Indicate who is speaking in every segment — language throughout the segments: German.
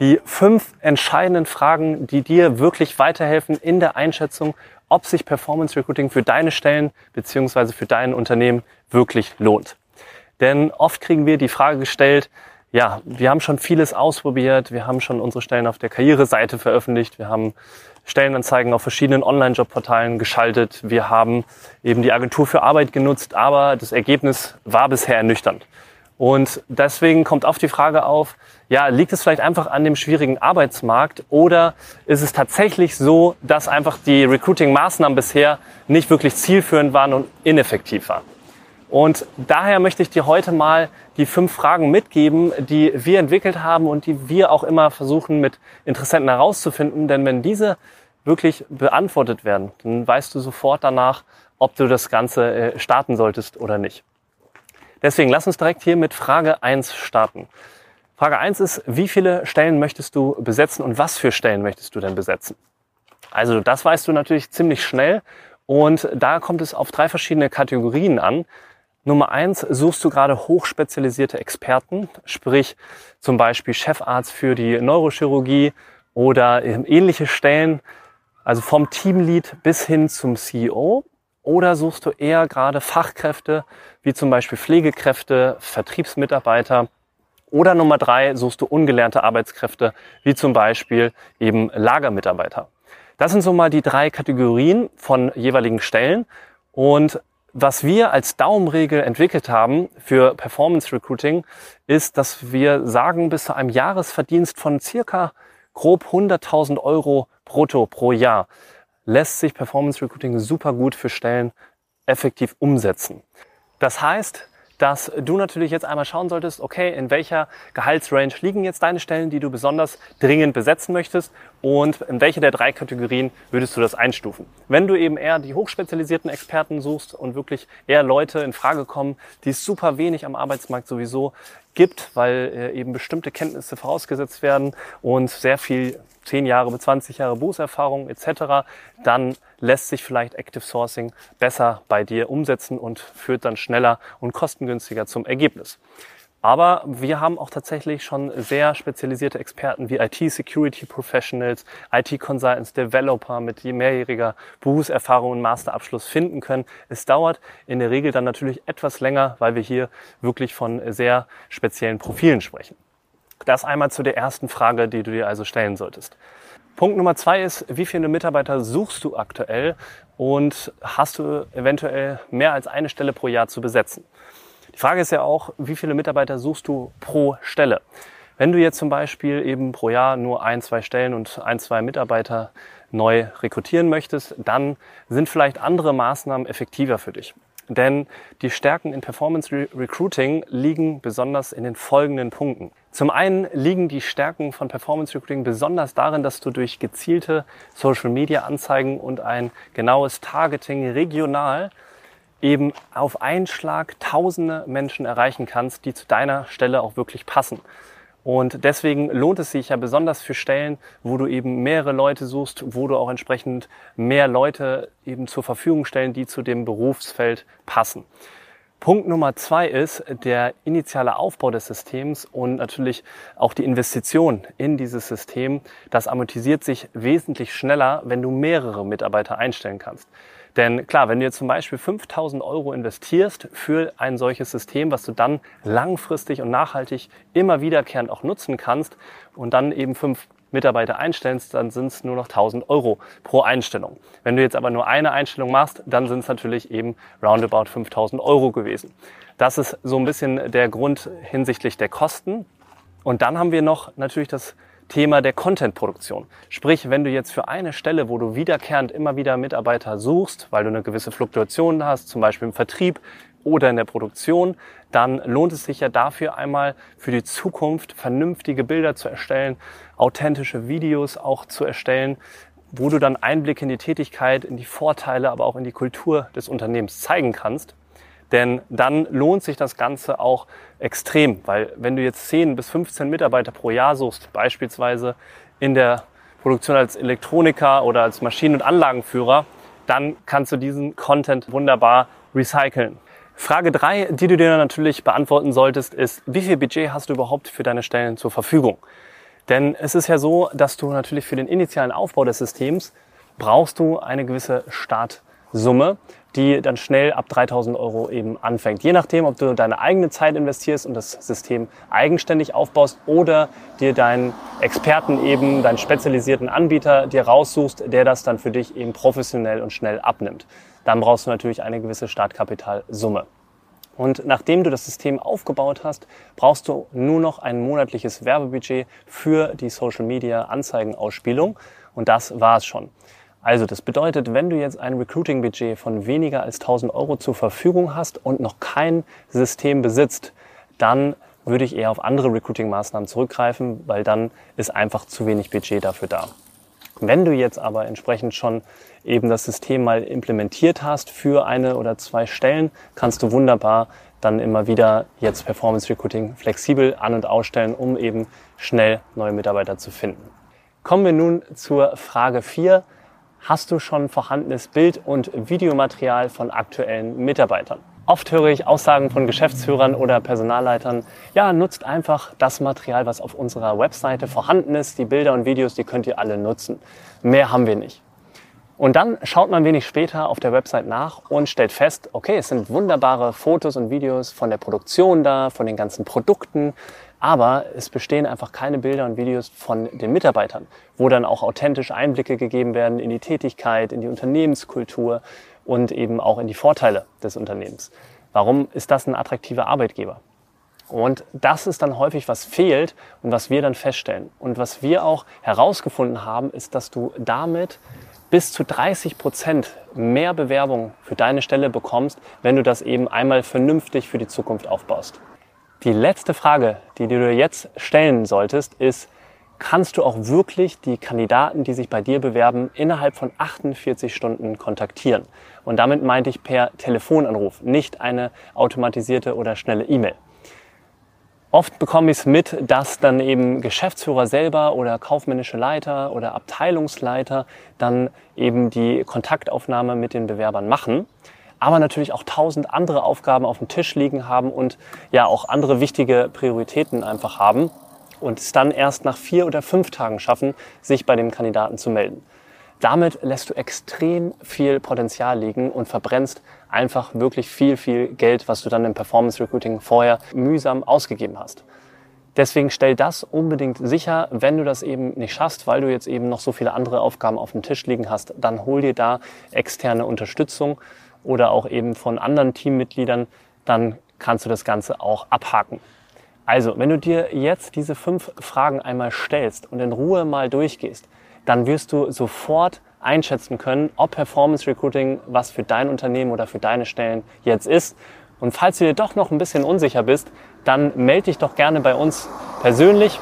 Speaker 1: Die fünf entscheidenden Fragen, die dir wirklich weiterhelfen in der Einschätzung, ob sich Performance Recruiting für deine Stellen bzw. für dein Unternehmen wirklich lohnt. Denn oft kriegen wir die Frage gestellt, ja, wir haben schon vieles ausprobiert, wir haben schon unsere Stellen auf der Karriereseite veröffentlicht, wir haben Stellenanzeigen auf verschiedenen Online-Job-Portalen geschaltet, wir haben eben die Agentur für Arbeit genutzt, aber das Ergebnis war bisher ernüchternd. Und deswegen kommt oft die Frage auf, ja, liegt es vielleicht einfach an dem schwierigen Arbeitsmarkt oder ist es tatsächlich so, dass einfach die Recruiting-Maßnahmen bisher nicht wirklich zielführend waren und ineffektiv waren? Und daher möchte ich dir heute mal die fünf Fragen mitgeben, die wir entwickelt haben und die wir auch immer versuchen mit Interessenten herauszufinden. Denn wenn diese wirklich beantwortet werden, dann weißt du sofort danach, ob du das Ganze äh, starten solltest oder nicht. Deswegen lass uns direkt hier mit Frage 1 starten. Frage 1 ist, wie viele Stellen möchtest du besetzen und was für Stellen möchtest du denn besetzen? Also das weißt du natürlich ziemlich schnell und da kommt es auf drei verschiedene Kategorien an. Nummer eins, suchst du gerade hochspezialisierte Experten, sprich zum Beispiel Chefarzt für die Neurochirurgie oder ähnliche Stellen, also vom Teamlead bis hin zum CEO oder suchst du eher gerade Fachkräfte, wie zum Beispiel Pflegekräfte, Vertriebsmitarbeiter? Oder Nummer drei, suchst du ungelernte Arbeitskräfte, wie zum Beispiel eben Lagermitarbeiter. Das sind so mal die drei Kategorien von jeweiligen Stellen. Und was wir als Daumenregel entwickelt haben für Performance Recruiting, ist, dass wir sagen, bis zu einem Jahresverdienst von circa grob 100.000 Euro brutto pro Jahr lässt sich Performance Recruiting super gut für Stellen effektiv umsetzen. Das heißt, dass du natürlich jetzt einmal schauen solltest, okay, in welcher Gehaltsrange liegen jetzt deine Stellen, die du besonders dringend besetzen möchtest und in welche der drei Kategorien würdest du das einstufen. Wenn du eben eher die hochspezialisierten Experten suchst und wirklich eher Leute in Frage kommen, die es super wenig am Arbeitsmarkt sowieso gibt, weil äh, eben bestimmte Kenntnisse vorausgesetzt werden und sehr viel 10 Jahre bis 20 Jahre Berufserfahrung etc., dann lässt sich vielleicht Active Sourcing besser bei dir umsetzen und führt dann schneller und kostengünstiger zum Ergebnis. Aber wir haben auch tatsächlich schon sehr spezialisierte Experten wie IT-Security Professionals, IT-Consultants, Developer mit mehrjähriger Berufserfahrung und Masterabschluss finden können. Es dauert in der Regel dann natürlich etwas länger, weil wir hier wirklich von sehr speziellen Profilen sprechen. Das einmal zu der ersten Frage, die du dir also stellen solltest. Punkt Nummer zwei ist, wie viele Mitarbeiter suchst du aktuell und hast du eventuell mehr als eine Stelle pro Jahr zu besetzen? Die Frage ist ja auch, wie viele Mitarbeiter suchst du pro Stelle? Wenn du jetzt zum Beispiel eben pro Jahr nur ein, zwei Stellen und ein, zwei Mitarbeiter neu rekrutieren möchtest, dann sind vielleicht andere Maßnahmen effektiver für dich. Denn die Stärken in Performance Re Recruiting liegen besonders in den folgenden Punkten. Zum einen liegen die Stärken von Performance Recruiting besonders darin, dass du durch gezielte Social Media Anzeigen und ein genaues Targeting regional eben auf einen Schlag tausende Menschen erreichen kannst, die zu deiner Stelle auch wirklich passen. Und deswegen lohnt es sich ja besonders für Stellen, wo du eben mehrere Leute suchst, wo du auch entsprechend mehr Leute eben zur Verfügung stellen, die zu dem Berufsfeld passen. Punkt Nummer zwei ist der initiale Aufbau des Systems und natürlich auch die Investition in dieses System. Das amortisiert sich wesentlich schneller, wenn du mehrere Mitarbeiter einstellen kannst. Denn klar, wenn du jetzt zum Beispiel 5000 Euro investierst für ein solches System, was du dann langfristig und nachhaltig immer wiederkehrend auch nutzen kannst und dann eben fünf Mitarbeiter einstellst, dann sind es nur noch 1000 Euro pro Einstellung. Wenn du jetzt aber nur eine Einstellung machst, dann sind es natürlich eben roundabout 5000 Euro gewesen. Das ist so ein bisschen der Grund hinsichtlich der Kosten. Und dann haben wir noch natürlich das Thema der Content-Produktion. Sprich, wenn du jetzt für eine Stelle, wo du wiederkehrend immer wieder Mitarbeiter suchst, weil du eine gewisse Fluktuation hast, zum Beispiel im Vertrieb oder in der Produktion, dann lohnt es sich ja dafür einmal für die Zukunft vernünftige Bilder zu erstellen, authentische Videos auch zu erstellen, wo du dann Einblick in die Tätigkeit, in die Vorteile, aber auch in die Kultur des Unternehmens zeigen kannst. Denn dann lohnt sich das Ganze auch extrem, weil wenn du jetzt 10 bis 15 Mitarbeiter pro Jahr suchst, beispielsweise in der Produktion als Elektroniker oder als Maschinen- und Anlagenführer, dann kannst du diesen Content wunderbar recyceln. Frage drei, die du dir natürlich beantworten solltest, ist, wie viel Budget hast du überhaupt für deine Stellen zur Verfügung? Denn es ist ja so, dass du natürlich für den initialen Aufbau des Systems brauchst du eine gewisse Startsumme, die dann schnell ab 3000 Euro eben anfängt. Je nachdem, ob du deine eigene Zeit investierst und das System eigenständig aufbaust oder dir deinen Experten eben, deinen spezialisierten Anbieter dir raussuchst, der das dann für dich eben professionell und schnell abnimmt. Dann brauchst du natürlich eine gewisse Startkapitalsumme. Und nachdem du das System aufgebaut hast, brauchst du nur noch ein monatliches Werbebudget für die Social Media Anzeigenausspielung. Und das war es schon. Also das bedeutet, wenn du jetzt ein Recruiting-Budget von weniger als 1000 Euro zur Verfügung hast und noch kein System besitzt, dann würde ich eher auf andere Recruiting-Maßnahmen zurückgreifen, weil dann ist einfach zu wenig Budget dafür da. Wenn du jetzt aber entsprechend schon eben das System mal implementiert hast für eine oder zwei Stellen, kannst du wunderbar dann immer wieder jetzt Performance Recruiting flexibel an- und ausstellen, um eben schnell neue Mitarbeiter zu finden. Kommen wir nun zur Frage 4 hast du schon vorhandenes Bild- und Videomaterial von aktuellen Mitarbeitern. Oft höre ich Aussagen von Geschäftsführern oder Personalleitern, ja, nutzt einfach das Material, was auf unserer Webseite vorhanden ist. Die Bilder und Videos, die könnt ihr alle nutzen. Mehr haben wir nicht. Und dann schaut man wenig später auf der Website nach und stellt fest, okay, es sind wunderbare Fotos und Videos von der Produktion da, von den ganzen Produkten, aber es bestehen einfach keine Bilder und Videos von den Mitarbeitern, wo dann auch authentisch Einblicke gegeben werden in die Tätigkeit, in die Unternehmenskultur und eben auch in die Vorteile des Unternehmens. Warum ist das ein attraktiver Arbeitgeber? Und das ist dann häufig, was fehlt und was wir dann feststellen. Und was wir auch herausgefunden haben, ist, dass du damit bis zu 30 Prozent mehr Bewerbung für deine Stelle bekommst, wenn du das eben einmal vernünftig für die Zukunft aufbaust. Die letzte Frage, die du dir jetzt stellen solltest, ist, kannst du auch wirklich die Kandidaten, die sich bei dir bewerben, innerhalb von 48 Stunden kontaktieren? Und damit meinte ich per Telefonanruf, nicht eine automatisierte oder schnelle E-Mail. Oft bekomme ich es mit, dass dann eben Geschäftsführer selber oder kaufmännische Leiter oder Abteilungsleiter dann eben die Kontaktaufnahme mit den Bewerbern machen aber natürlich auch tausend andere Aufgaben auf dem Tisch liegen haben und ja auch andere wichtige Prioritäten einfach haben und es dann erst nach vier oder fünf Tagen schaffen, sich bei dem Kandidaten zu melden. Damit lässt du extrem viel Potenzial liegen und verbrennst einfach wirklich viel, viel Geld, was du dann im Performance Recruiting vorher mühsam ausgegeben hast. Deswegen stell das unbedingt sicher, wenn du das eben nicht schaffst, weil du jetzt eben noch so viele andere Aufgaben auf dem Tisch liegen hast, dann hol dir da externe Unterstützung oder auch eben von anderen Teammitgliedern, dann kannst du das Ganze auch abhaken. Also, wenn du dir jetzt diese fünf Fragen einmal stellst und in Ruhe mal durchgehst, dann wirst du sofort einschätzen können, ob Performance Recruiting was für dein Unternehmen oder für deine Stellen jetzt ist. Und falls du dir doch noch ein bisschen unsicher bist, dann melde dich doch gerne bei uns persönlich.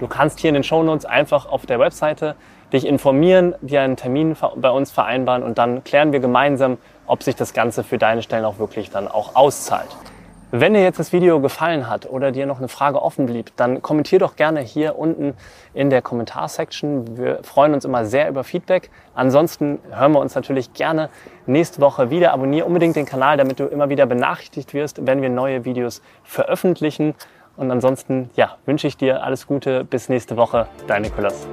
Speaker 1: Du kannst hier in den Show Notes einfach auf der Webseite dich informieren, dir einen Termin bei uns vereinbaren und dann klären wir gemeinsam, ob sich das Ganze für deine Stellen auch wirklich dann auch auszahlt. Wenn dir jetzt das Video gefallen hat oder dir noch eine Frage offen blieb, dann kommentier doch gerne hier unten in der Kommentarsection. Wir freuen uns immer sehr über Feedback. Ansonsten hören wir uns natürlich gerne nächste Woche wieder. Abonniere unbedingt den Kanal, damit du immer wieder benachrichtigt wirst, wenn wir neue Videos veröffentlichen. Und ansonsten, ja, wünsche ich dir alles Gute. Bis nächste Woche. Dein Nikolas.